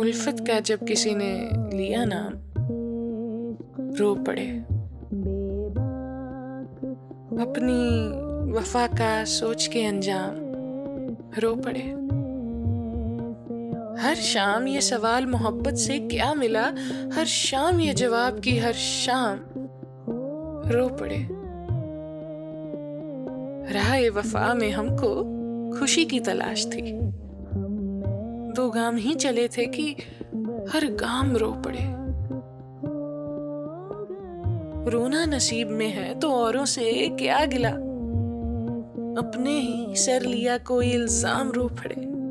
उल्फत का जब किसी ने लिया नाम रो पड़े। अपनी वफा का सोच के अंजाम, रो पड़े। हर शाम ये सवाल मोहब्बत से क्या मिला? हर शाम ये जवाब की हर शाम, रो पड़े। रहा ये वफा में हमको खुशी की तलाश थी। दो गाम ही चले थे कि हर गाम रो पड़े। रोना नसीब में है तो औरों से क्या गिला। अपने ही सर लिया कोई इल्ज़ाम रो पड़े।